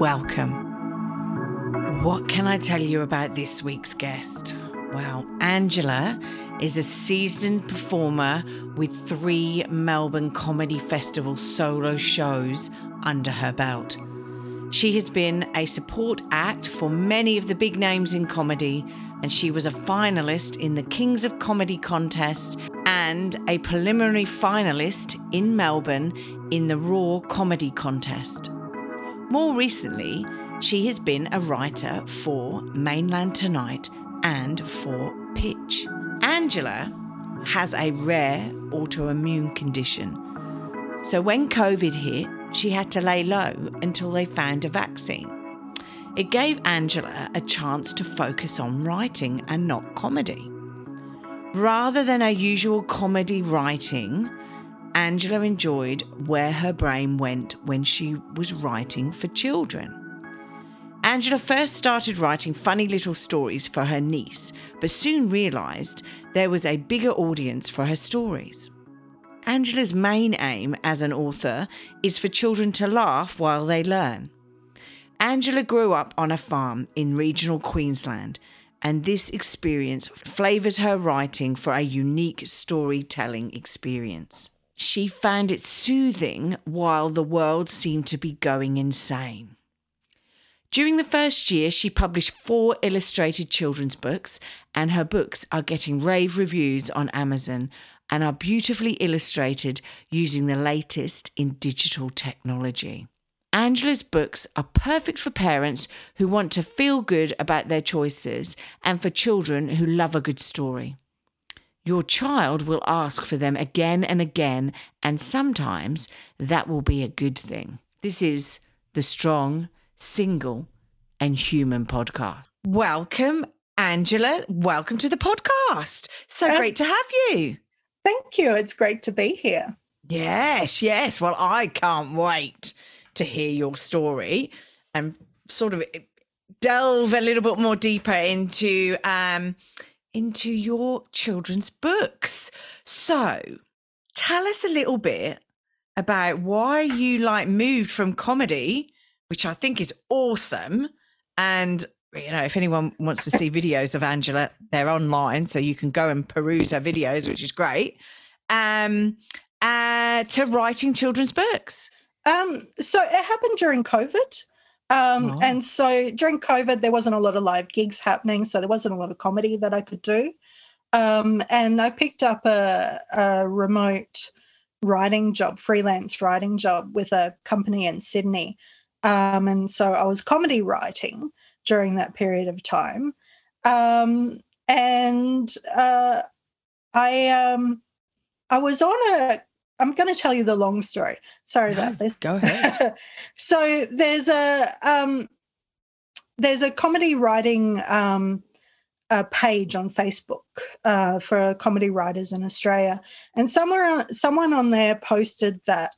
Welcome. What can I tell you about this week's guest? Well, Angela is a seasoned performer with three Melbourne Comedy Festival solo shows under her belt. She has been a support act for many of the big names in comedy, and she was a finalist in the Kings of Comedy contest and a preliminary finalist in Melbourne in the Raw Comedy contest. More recently, she has been a writer for Mainland Tonight and for Pitch. Angela has a rare autoimmune condition. So when COVID hit, she had to lay low until they found a vaccine. It gave Angela a chance to focus on writing and not comedy. Rather than her usual comedy writing, Angela enjoyed where her brain went when she was writing for children. Angela first started writing funny little stories for her niece, but soon realised there was a bigger audience for her stories. Angela's main aim as an author is for children to laugh while they learn. Angela grew up on a farm in regional Queensland, and this experience flavours her writing for a unique storytelling experience. She found it soothing while the world seemed to be going insane. During the first year, she published four illustrated children's books, and her books are getting rave reviews on Amazon and are beautifully illustrated using the latest in digital technology. Angela's books are perfect for parents who want to feel good about their choices and for children who love a good story. Your child will ask for them again and again, and sometimes that will be a good thing. This is The Strong, single, and human podcast. Welcome, Angela. Welcome to the podcast. So um, great to have you. Thank you. It's great to be here. Yes, yes. Well, I can't wait to hear your story and sort of delve a little bit more deeper into um into your children's books. So, tell us a little bit about why you like moved from comedy which I think is awesome. And you know, if anyone wants to see videos of Angela, they're online, so you can go and peruse her videos, which is great. Um, uh, to writing children's books. Um, so it happened during COVID. Um, oh. And so during COVID, there wasn't a lot of live gigs happening, so there wasn't a lot of comedy that I could do. Um, and I picked up a, a remote writing job, freelance writing job with a company in Sydney. Um, and so I was comedy writing during that period of time. Um, and uh, I um, I was on a I'm going to tell you the long story. Sorry no, about this. Go ahead. so there's a um, there's a comedy writing um, a page on Facebook uh, for comedy writers in Australia, and somewhere someone on there posted that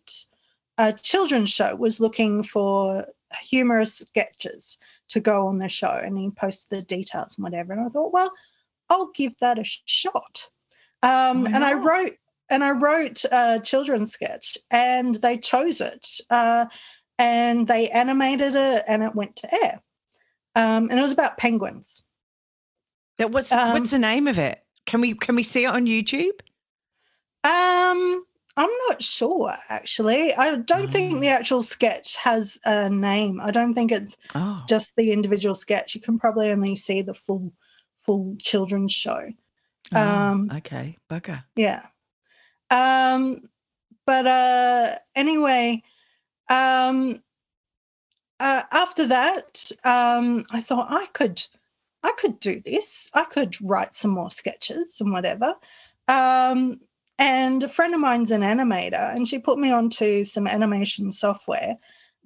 a children's show was looking for humorous sketches to go on the show and he posted the details and whatever and i thought well i'll give that a shot um, and i wrote and i wrote a children's sketch and they chose it uh, and they animated it and it went to air um, and it was about penguins that what's um, what's the name of it can we can we see it on youtube um I'm not sure actually. I don't think the mm. actual sketch has a name. I don't think it's oh. just the individual sketch. You can probably only see the full full children's show. Oh, um okay, bugger. Yeah. Um but uh anyway, um uh, after that, um, I thought I could, I could do this. I could write some more sketches and whatever. Um, and a friend of mine's an animator, and she put me onto some animation software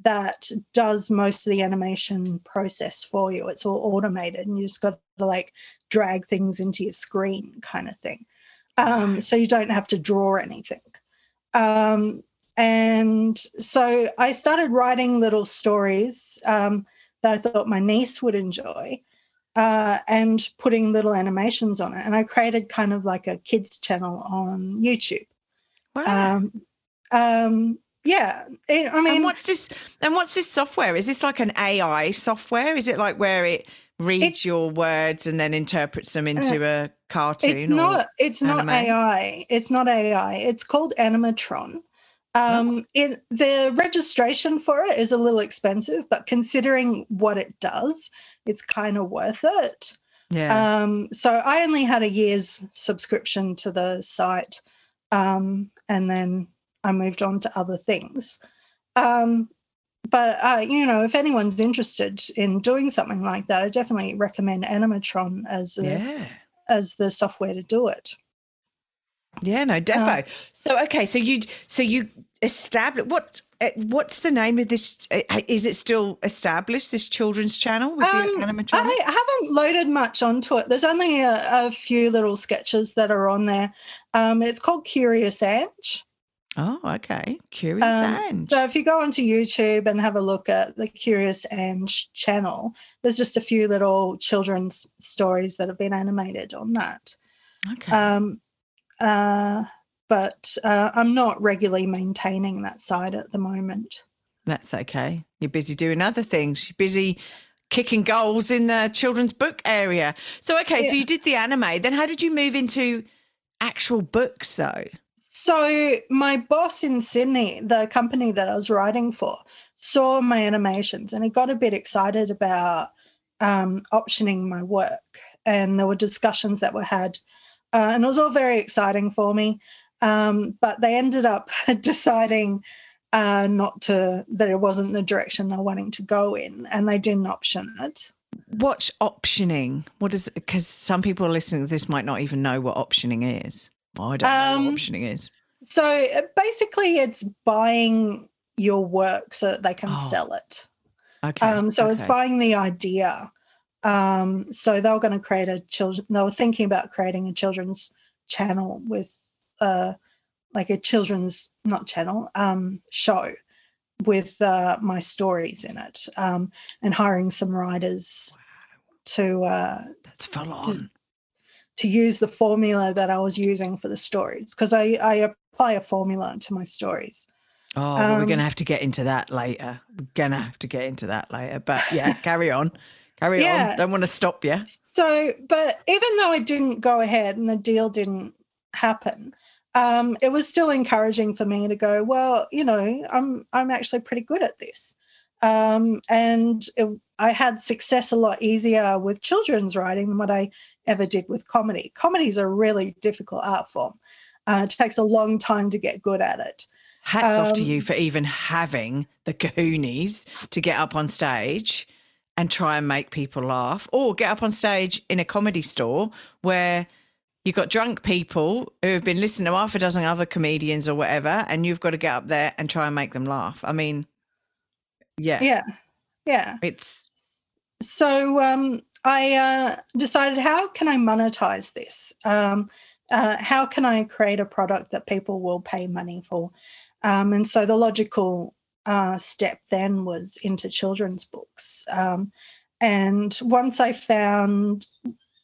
that does most of the animation process for you. It's all automated, and you just got to like drag things into your screen, kind of thing. Um, so you don't have to draw anything. Um, and so I started writing little stories um, that I thought my niece would enjoy. Uh, and putting little animations on it. And I created kind of like a kids channel on YouTube. Wow. Um, um, yeah, it, I mean, and what's this? And what's this software? Is this like an AI software? Is it like where it reads your words and then interprets them into uh, a cartoon? It's not. It's anime? not AI. It's not AI. It's called Animatron. Um, oh. it the registration for it is a little expensive, but considering what it does, it's kind of worth it. Yeah. Um, so I only had a year's subscription to the site, um, and then I moved on to other things. Um, but uh, you know, if anyone's interested in doing something like that, I definitely recommend Animatron as a, yeah. as the software to do it. Yeah, no, defo. Uh, so okay, so you so you established what eh, what's the name of this? Eh, is it still established this children's channel with um, the animatronic? I haven't loaded much onto it. There's only a, a few little sketches that are on there. Um, it's called Curious Ange. Oh, okay. Curious um, Ange. So if you go onto YouTube and have a look at the Curious Ange channel, there's just a few little children's stories that have been animated on that. Okay. Um, uh, but uh, I'm not regularly maintaining that site at the moment. That's okay. You're busy doing other things. You're busy kicking goals in the children's book area. So, okay, yeah. so you did the anime. Then how did you move into actual books, though? So my boss in Sydney, the company that I was writing for, saw my animations and he got a bit excited about um, optioning my work. And there were discussions that were had, uh, and it was all very exciting for me. Um, but they ended up deciding uh, not to that it wasn't the direction they're wanting to go in, and they didn't option it. What's optioning? What is? Because some people listening to this might not even know what optioning is. I don't um, know what um, optioning is. So uh, basically, it's buying your work so that they can oh. sell it. Okay. Um, so okay. it's buying the idea. Um, so they were going to create a children. They were thinking about creating a children's channel with, uh, like a children's not channel um, show with uh, my stories in it, um, and hiring some writers wow. to. Uh, That's full on. To, to use the formula that I was using for the stories because I, I apply a formula to my stories. Oh, well, we're going to um, have to get into that later. We're going to have to get into that later. But yeah, carry on. Carry yeah. on. Don't want to stop you. So, but even though it didn't go ahead and the deal didn't happen, um, it was still encouraging for me to go, well, you know, I'm I'm actually pretty good at this. Um, and it, I had success a lot easier with children's writing than what I ever did with comedy. Comedy is a really difficult art form. Uh, it takes a long time to get good at it. Hats um, off to you um, for even having the kahoonies to get up on stage and try and make people laugh, or get up on stage in a comedy store where you've got drunk people who have been listening to half a dozen other comedians or whatever, and you've got to get up there and try and make them laugh. I mean, yeah, yeah, yeah. It's so um, I uh, decided how can I monetize this? Um, uh, how can I create a product that people will pay money for? Um, and so the logical uh, step then was into children's books. Um, and once I found,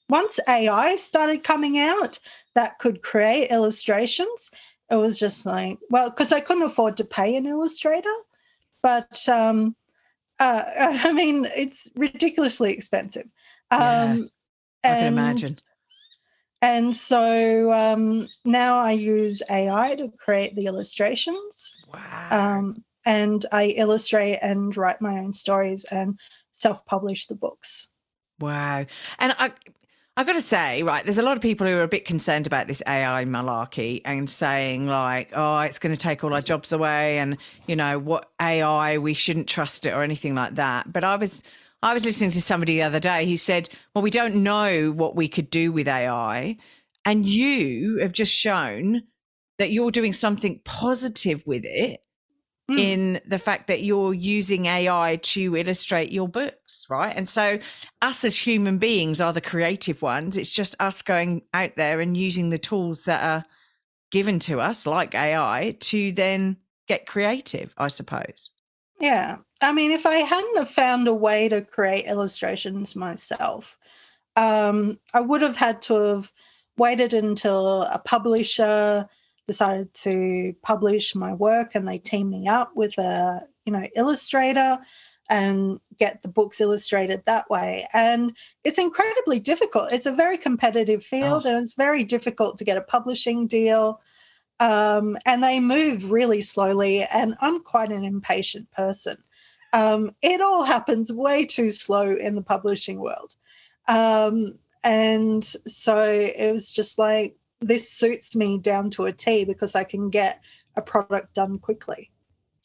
once AI started coming out that could create illustrations, it was just like, well, because I couldn't afford to pay an illustrator. But um, uh, I mean, it's ridiculously expensive. Um, yeah, I can imagine. And so um, now I use AI to create the illustrations. Wow. Um, and I illustrate and write my own stories and self publish the books. Wow. And I, I got to say, right, there's a lot of people who are a bit concerned about this AI malarkey and saying, like, oh, it's going to take all our jobs away and, you know, what AI, we shouldn't trust it or anything like that. But I was I was listening to somebody the other day who said, Well, we don't know what we could do with AI. And you have just shown that you're doing something positive with it mm. in the fact that you're using AI to illustrate your books, right? And so, us as human beings are the creative ones. It's just us going out there and using the tools that are given to us, like AI, to then get creative, I suppose. Yeah. I mean, if I hadn't have found a way to create illustrations myself, um, I would have had to have waited until a publisher decided to publish my work and they teamed me up with a you know illustrator and get the books illustrated that way. And it's incredibly difficult. It's a very competitive field oh. and it's very difficult to get a publishing deal um, and they move really slowly and i'm quite an impatient person um, it all happens way too slow in the publishing world um, and so it was just like this suits me down to a T because I can get a product done quickly.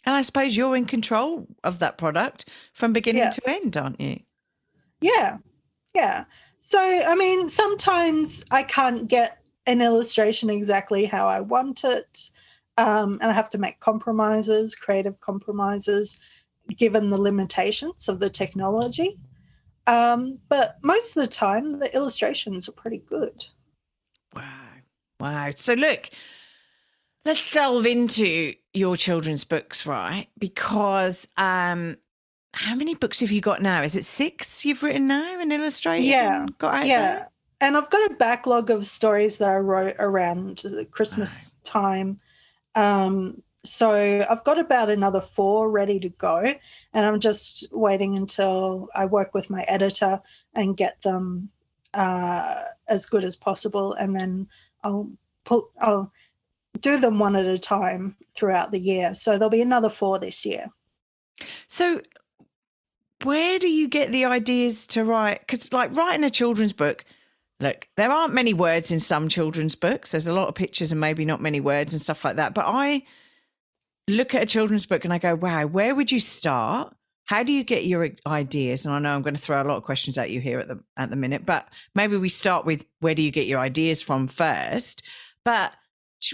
And I suppose you're in control of that product from beginning yeah. to end, aren't you? Yeah. Yeah. So, I mean, sometimes I can't get an illustration exactly how I want it. Um, and I have to make compromises, creative compromises, given the limitations of the technology. Um, but most of the time, the illustrations are pretty good. Wow. Wow. So look, let's delve into your children's books, right? Because um how many books have you got now? Is it six you've written now and illustrated? Yeah. And got out yeah. There? And I've got a backlog of stories that I wrote around the Christmas time. Um, so I've got about another four ready to go, and I'm just waiting until I work with my editor and get them uh, as good as possible, and then I'll put I'll do them one at a time throughout the year. So there'll be another four this year. So where do you get the ideas to write? Because like writing a children's book, look, there aren't many words in some children's books. There's a lot of pictures and maybe not many words and stuff like that. But I look at a children's book and I go, wow, where would you start? How do you get your ideas? And I know I'm going to throw a lot of questions at you here at the at the minute, but maybe we start with where do you get your ideas from first? But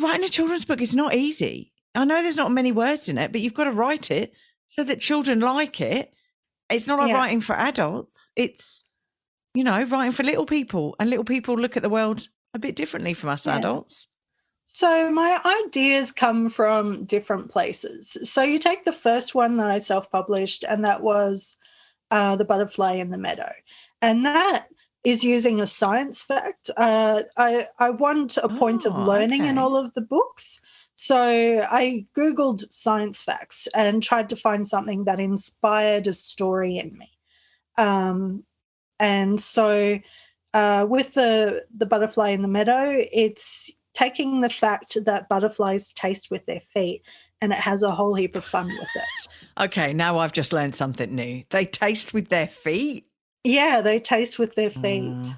writing a children's book is not easy. I know there's not many words in it, but you've got to write it so that children like it. It's not like yeah. writing for adults. It's you know writing for little people, and little people look at the world a bit differently from us yeah. adults. So my ideas come from different places. So you take the first one that I self-published, and that was uh, the butterfly in the meadow, and that is using a science fact. Uh, I I want a point oh, of learning okay. in all of the books. So I googled science facts and tried to find something that inspired a story in me. Um, and so uh, with the the butterfly in the meadow, it's taking the fact that butterflies taste with their feet and it has a whole heap of fun with it. Okay, now I've just learned something new. They taste with their feet? Yeah, they taste with their feet. Mm.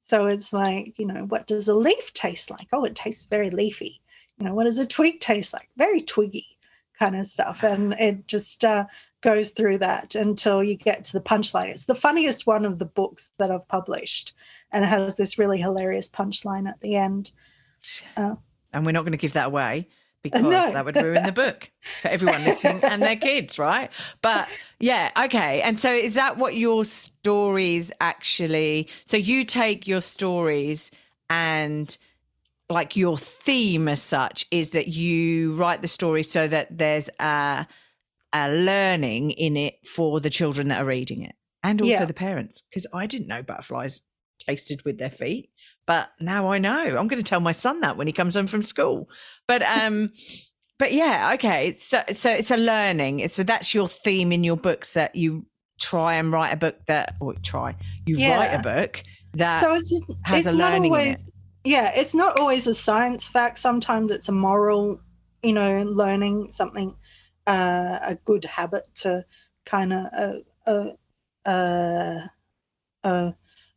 So it's like, you know, what does a leaf taste like? Oh, it tastes very leafy. You know, what does a twig taste like? Very twiggy kind of stuff. And it just uh, goes through that until you get to the punchline. It's the funniest one of the books that I've published. And it has this really hilarious punchline at the end. Uh, and we're not going to give that away because no. that would ruin the book for everyone listening and their kids, right? But yeah, okay. And so is that what your stories actually so you take your stories and like your theme as such is that you write the story so that there's a a learning in it for the children that are reading it and also yeah. the parents because I didn't know butterflies tasted with their feet but now I know. I'm going to tell my son that when he comes home from school. But um, but yeah, okay. So so it's a learning. so that's your theme in your books that you try and write a book that or try you yeah. write a book that so it's, has it's a learning always, in it. Yeah, it's not always a science fact. Sometimes it's a moral, you know, learning something, uh, a good habit to kind of uh, uh, uh, uh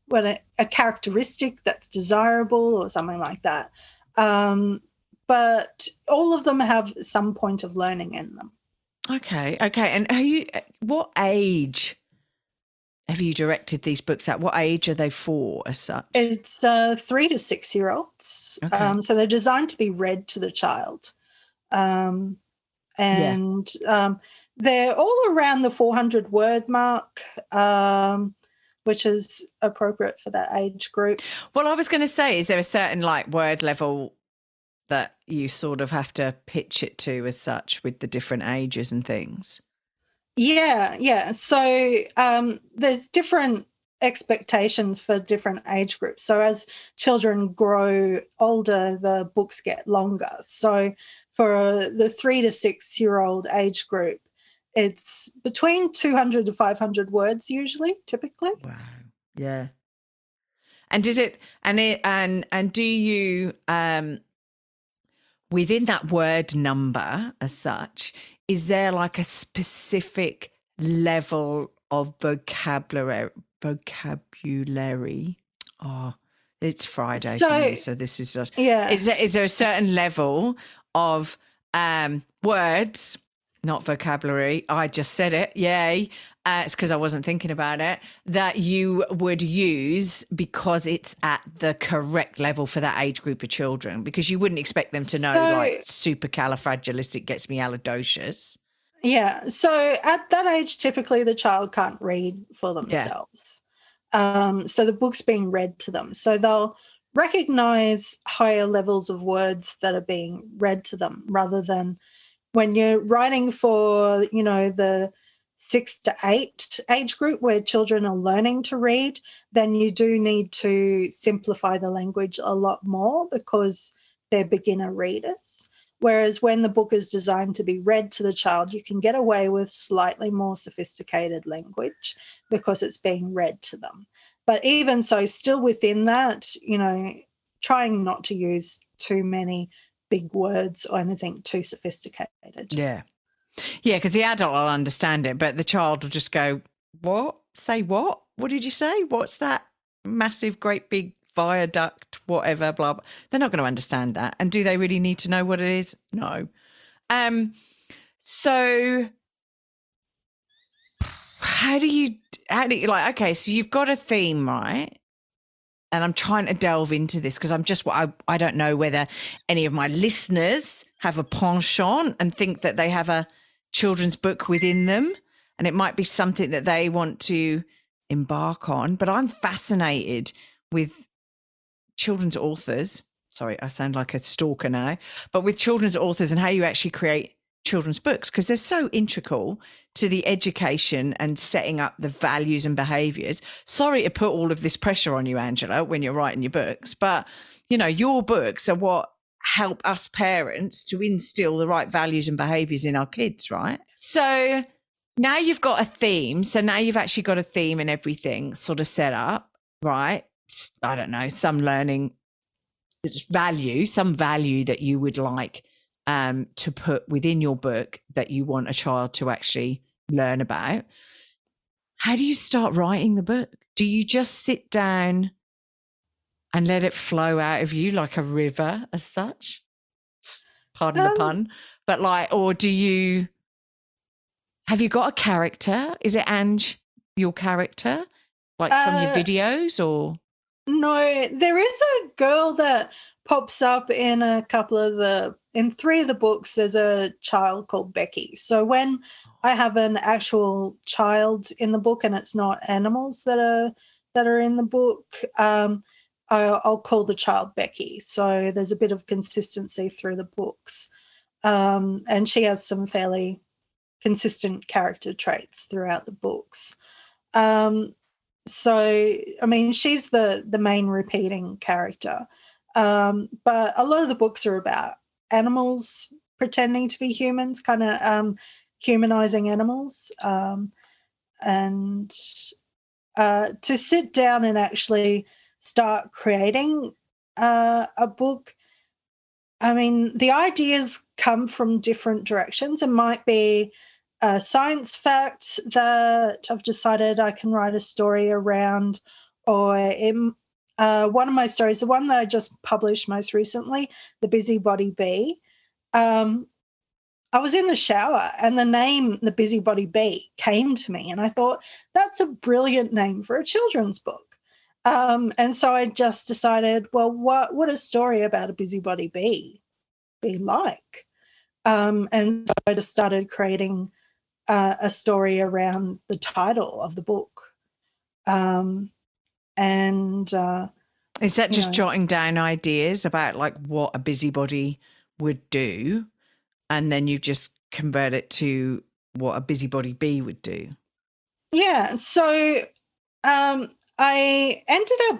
well, a, a characteristic that's desirable or something like that. Um, but all of them have some point of learning in them. Okay, okay. And are you? What age have you directed these books at? What age are they for, as such? It's uh, three to six year olds. Okay. Um, so they're designed to be read to the child. Um, and yeah. um, they're all around the 400 word mark. Um, which is appropriate for that age group. Well, I was going to say, is there a certain like word level that you sort of have to pitch it to as such with the different ages and things? Yeah, yeah. So um, there's different expectations for different age groups. So as children grow older, the books get longer. So for the three to six year old age group, it's between 200 to 500 words usually typically. Wow. Yeah. And is it and it and and do you um within that word number as such is there like a specific level of vocabulary vocabulary? Oh it's friday so, me, so this is just yeah. is there, is there a certain level of um words not vocabulary. I just said it. Yay. Uh, it's because I wasn't thinking about it. That you would use because it's at the correct level for that age group of children. Because you wouldn't expect them to know so, like supercalifragilisticexpialidocious. Yeah. So at that age, typically the child can't read for themselves. Yeah. Um, so the book's being read to them. So they'll recognize higher levels of words that are being read to them rather than when you're writing for, you know, the six to eight age group where children are learning to read, then you do need to simplify the language a lot more because they're beginner readers. Whereas when the book is designed to be read to the child, you can get away with slightly more sophisticated language because it's being read to them. But even so, still within that, you know, trying not to use too many big words or anything too sophisticated. Yeah. Yeah, because the adult will understand it, but the child will just go, What? Say what? What did you say? What's that massive, great big viaduct, whatever, blah, blah. They're not going to understand that. And do they really need to know what it is? No. Um, so how do you how do you like okay, so you've got a theme, right? And I'm trying to delve into this because I'm just I I don't know whether any of my listeners have a penchant and think that they have a children's book within them and it might be something that they want to embark on but I'm fascinated with children's authors. Sorry I sound like a stalker now but with children's authors and how you actually create children's books because they're so integral to the education and setting up the values and behaviors. Sorry to put all of this pressure on you, Angela, when you're writing your books, but you know, your books are what help us parents to instill the right values and behaviors in our kids, right? So now you've got a theme. So now you've actually got a theme and everything sort of set up, right? I don't know, some learning value, some value that you would like um, to put within your book that you want a child to actually learn about. How do you start writing the book? Do you just sit down and let it flow out of you like a river, as such? Pardon um, the pun. But like, or do you have you got a character? Is it Ange, your character, like from uh, your videos, or? No, there is a girl that pops up in a couple of the in three of the books there's a child called becky. So when i have an actual child in the book and it's not animals that are that are in the book um, I, will call the child becky. So there's a bit of consistency through the books. Um, and she has some fairly consistent character traits throughout the books. Um, so i mean she's the the main repeating character. Um, but a lot of the books are about animals pretending to be humans, kind of um, humanizing animals. Um, and uh, to sit down and actually start creating uh, a book, I mean, the ideas come from different directions. It might be a science fact that I've decided I can write a story around, or it uh, one of my stories, the one that I just published most recently, The Busybody Bee, um, I was in the shower and the name The Busybody Bee came to me. And I thought, that's a brilliant name for a children's book. Um, and so I just decided, well, what would a story about a busybody bee be like? Um, and so I just started creating uh, a story around the title of the book. Um, and uh, is that just know. jotting down ideas about like what a busybody would do, and then you just convert it to what a busybody bee would do? Yeah. So um, I ended up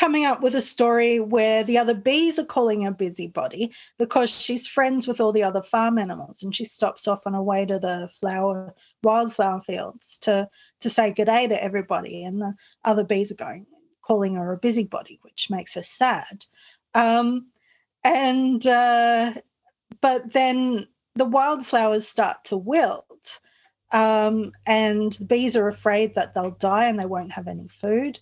coming up with a story where the other bees are calling her busybody because she's friends with all the other farm animals and she stops off on her way to the flower wildflower fields to to say good day to everybody. And the other bees are going calling her a busybody which makes her sad. Um, and uh, but then the wildflowers start to wilt um, and the bees are afraid that they'll die and they won't have any food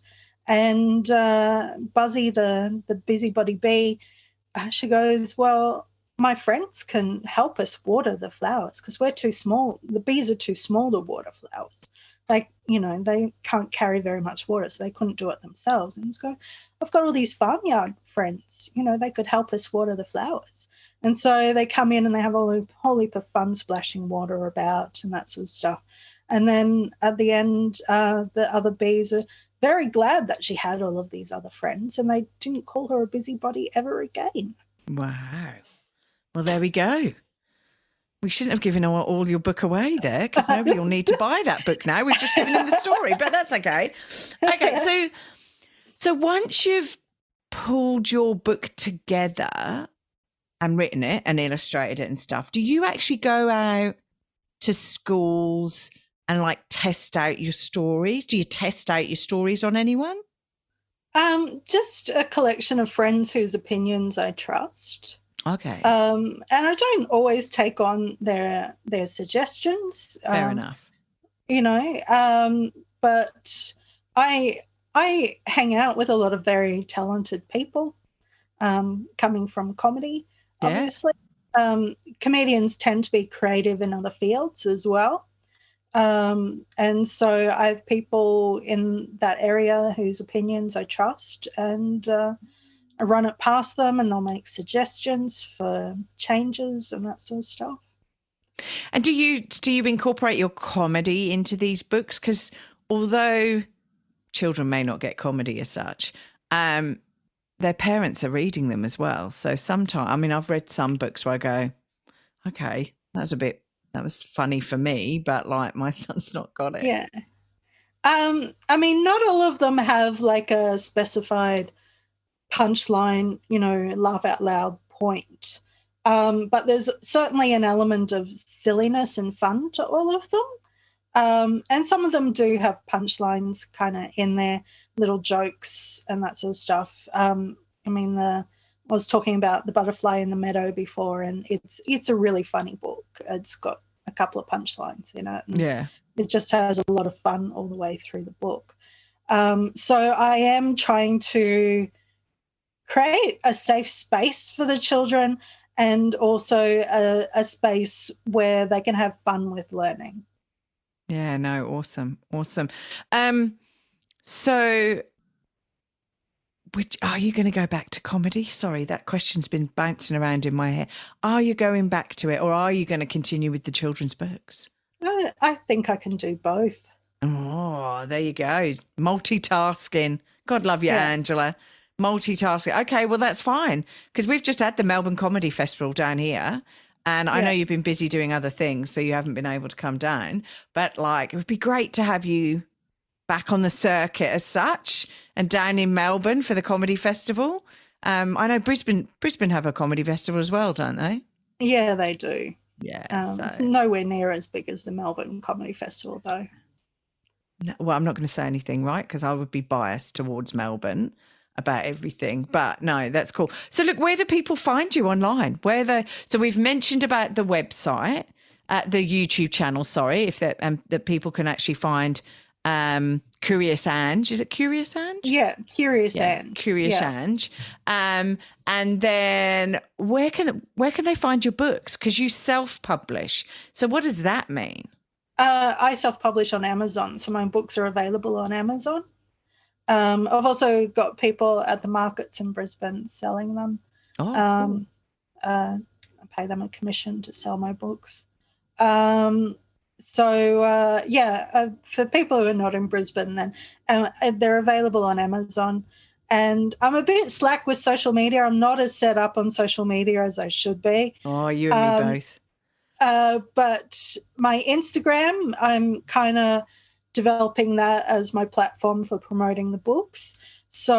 and uh, Buzzy, the the busybody bee, uh, she goes, "Well, my friends can help us water the flowers because we're too small. The bees are too small to water flowers. Like, you know, they can't carry very much water, so they couldn't do it themselves. And just go, I've got all these farmyard friends. You know, they could help us water the flowers. And so they come in and they have all a whole heap of fun splashing water about and that sort of stuff. And then at the end, uh, the other bees are very glad that she had all of these other friends and they didn't call her a busybody ever again. Wow. Well, there we go. We shouldn't have given all, all your book away there because nobody will need to buy that book now. We've just given them the story, but that's okay. Okay, so so once you've pulled your book together and written it and illustrated it and stuff, do you actually go out to schools and like test out your stories? Do you test out your stories on anyone? Um, just a collection of friends whose opinions I trust. Okay. Um, and I don't always take on their their suggestions. Fair um, enough. You know, um, but I I hang out with a lot of very talented people, um, coming from comedy. Yeah. Obviously, um, comedians tend to be creative in other fields as well. Um, and so I have people in that area whose opinions I trust, and uh, I run it past them, and they'll make suggestions for changes and that sort of stuff. And do you do you incorporate your comedy into these books? Because although children may not get comedy as such, um, their parents are reading them as well. So sometimes, I mean, I've read some books where I go, okay, that's a bit that was funny for me, but like my son's not got it. Yeah. Um, I mean, not all of them have like a specified punchline, you know, laugh out loud point. Um, but there's certainly an element of silliness and fun to all of them. Um, and some of them do have punchlines kind of in there, little jokes and that sort of stuff. Um, I mean, the I was talking about the butterfly in the meadow before, and it's it's a really funny book. It's got a couple of punchlines in it. yeah, it just has a lot of fun all the way through the book. Um, so I am trying to create a safe space for the children and also a, a space where they can have fun with learning. Yeah, no, awesome, awesome. Um, so which are you going to go back to comedy? Sorry, that question's been bouncing around in my head. Are you going back to it, or are you going to continue with the children's books? I, I think I can do both. Oh, there you go, multitasking. God love you, Yeah. Angela. Multitasking. Okay, well that's fine because we've just had the Melbourne Comedy Festival down here. And I know you've been busy doing other things, so you haven't been able to come down. But like, it would be great to have you back on the circuit as such and down in Melbourne for the comedy festival. Um, I know Brisbane Brisbane have a comedy festival as well, don't they? Yeah, they do. Yeah. Um, It's nowhere near as big as the Melbourne Comedy Festival, though. No, well, I'm not going to say anything, right? Because I would be biased towards Melbourne about everything. But no, that's cool. So, look, where do people find you online? Where the so we've mentioned about the website, uh, the YouTube channel. Sorry, if that um, that people can actually find um, Curious Ange. Is it Curious Ange? Yeah, Curious Anne. Curious yeah. Ange. Um, and then where can where can they find your books? Because you self publish. So what does that mean? Uh, I self-publish on Amazon, so my books are available on Amazon. Um, I've also got people at the markets in Brisbane selling them. Oh, cool. Um, uh, pay them a commission to sell my books. Um, so uh, yeah, uh, for people who are not in Brisbane, then uh, they're available on Amazon. And I'm a bit slack with social media. I'm not as set up on social media as I should be. Oh, you and um, me both. Uh, but my Instagram, I'm kind of developing that as my platform for promoting the books. So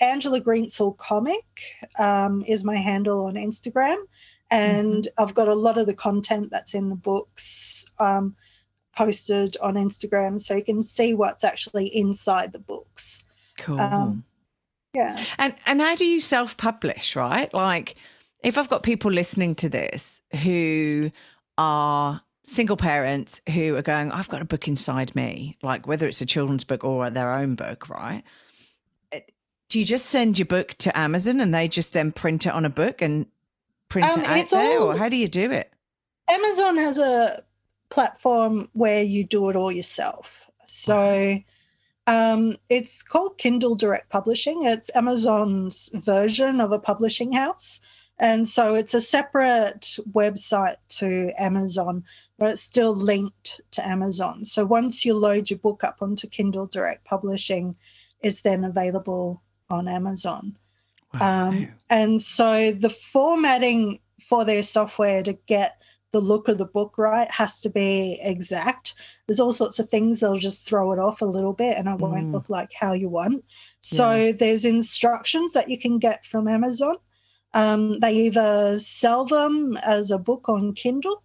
Angela Greensill Comic um, is my handle on Instagram, and mm-hmm. I've got a lot of the content that's in the books um, posted on Instagram, so you can see what's actually inside the books. Cool. Um, yeah. And and how do you self-publish, right? Like if I've got people listening to this who are single parents who are going, I've got a book inside me, like whether it's a children's book or their own book, right? Do you just send your book to Amazon and they just then print it on a book and print um, it out there, all, or how do you do it? Amazon has a platform where you do it all yourself. So um, it's called Kindle Direct Publishing. It's Amazon's version of a publishing house. And so it's a separate website to Amazon, but it's still linked to Amazon. So once you load your book up onto Kindle Direct Publishing, it's then available on Amazon. Wow. Um, and so the formatting for their software to get the look of the book right has to be exact. There's all sorts of things that'll just throw it off a little bit and it won't mm. look like how you want. So yeah. there's instructions that you can get from Amazon. Um, they either sell them as a book on Kindle,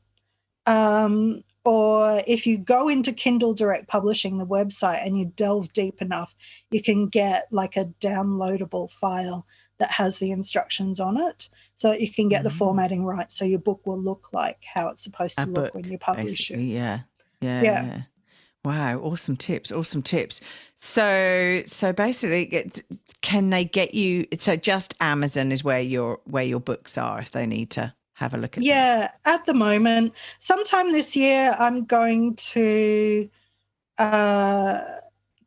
um, or if you go into Kindle Direct Publishing, the website, and you delve deep enough, you can get like a downloadable file that has the instructions on it so that you can get mm-hmm. the formatting right so your book will look like how it's supposed to a look book, when you publish it. Yeah. Yeah. Yeah. yeah. Wow, awesome tips, awesome tips. So so basically can they get you so just Amazon is where your where your books are if they need to have a look at Yeah, them. at the moment. Sometime this year I'm going to uh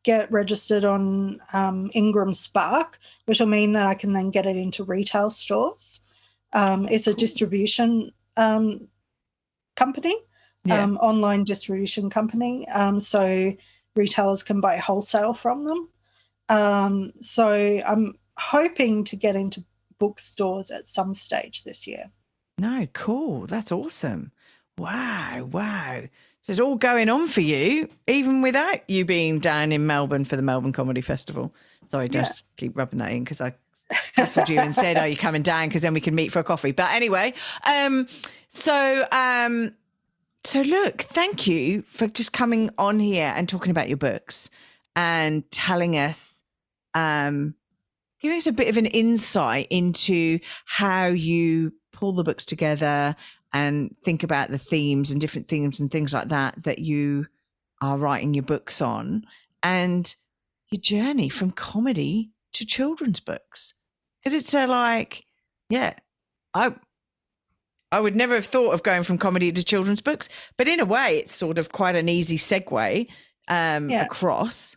get registered on um, Ingram Spark, which will mean that I can then get it into retail stores. Um, it's a distribution um, company, yeah. Um, online distribution company. Um, so retailers can buy wholesale from them. Um, so I'm hoping to get into bookstores at some stage this year. No, cool. That's awesome. Wow, wow. So it's all going on for you, even without you being down in Melbourne for the Melbourne Comedy Festival. Sorry, just yeah. keep rubbing that in because I hassled you and said, "Are you coming down?" Because then we can meet for a coffee. But anyway, um, so um, so look, thank you for just coming on here and talking about your books and telling us, um, giving us a bit of an insight into how you pull the books together and think about the themes and different themes and things like that that you are writing your books on and your journey from comedy to children's books. Because it's a like yeah i i would never have thought of going from comedy to children's books but in a way it's sort of quite an easy segue um yeah. across.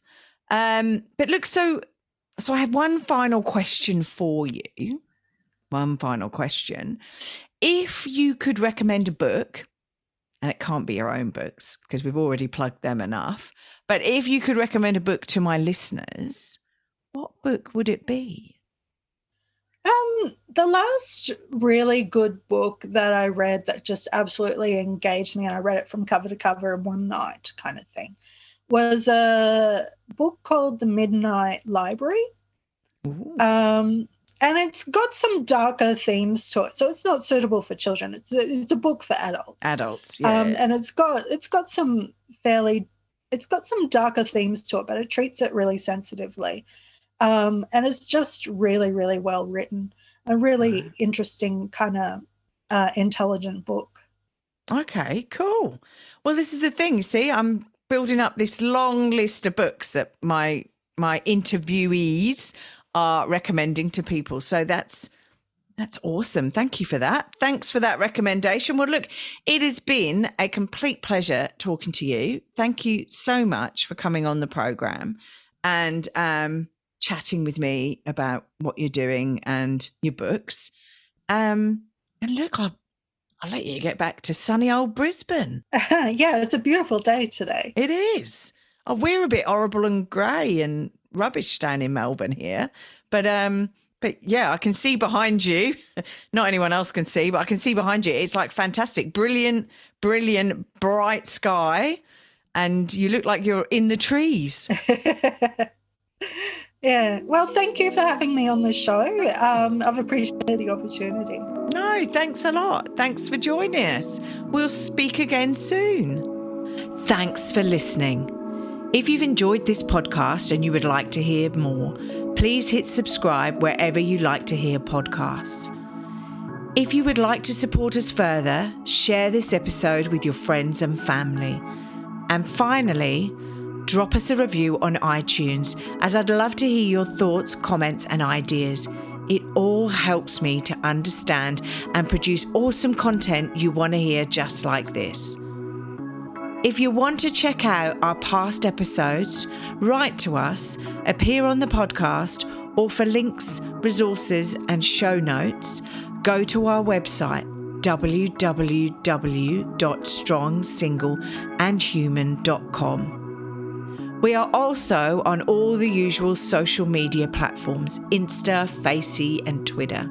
Um but look so so i have one final question for you one final question if you could recommend a book, and it can't be your own books because we've already plugged them enough, but if you could recommend a book to my listeners, what book would it be? Um, the last really good book that I read that just absolutely engaged me, and I read it from cover to cover in one night, kind of thing, was a book called The Midnight Library. Um, and it's got some darker themes to it. So it's not suitable for children. It's a, it's a book for adults. Adults yeah. um, and it's got it's got some fairly it's got some darker themes to it but it treats it really sensitively. Um, and it's just really really well written. A really interesting kind of uh, intelligent book. Okay cool. Well this is the thing. You see i'm building up this long list of books that my my interviewees are recommending to people. So that's that's awesome. Thank you for that. Thanks for that recommendation. Well, look, it has been a complete pleasure talking to you. Thank you so much for coming on the program and um, chatting with me about what you're doing and your books. Um, and look, I I'll let you get back to sunny old Brisbane. yeah, it's a beautiful day today. It is. Oh, we're a bit horrible and grey and rubbish down in Melbourne here, but um, but yeah, I can see behind you. Not anyone else can see, but I can see behind you. It's like fantastic, brilliant, brilliant, bright sky, and you look like you're in the trees. yeah. Well, thank you for having me on the show. Um, I've appreciated the opportunity. No, thanks a lot. Thanks for joining us. We'll speak again soon. Thanks for listening. If you've enjoyed this podcast and you would like to hear more, please hit subscribe wherever you like to hear podcasts. If you would like to support us further, share this episode with your friends and family. And finally, drop us a review on iTunes as I'd love to hear your thoughts, comments, and ideas. It all helps me to understand and produce awesome content you want to hear just like this. If you want to check out our past episodes, write to us, appear on the podcast, or for links, resources, and show notes, go to our website www.strongsingleandhuman.com. We are also on all the usual social media platforms Insta, Facey, and Twitter.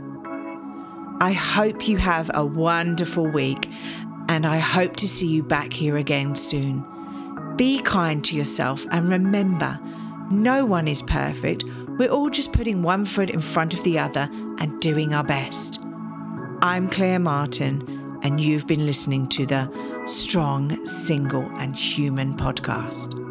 I hope you have a wonderful week and I hope to see you back here again soon. Be kind to yourself and remember, no one is perfect. We're all just putting one foot in front of the other and doing our best. I'm Claire Martin, and you've been listening to the Strong, Single, and Human podcast.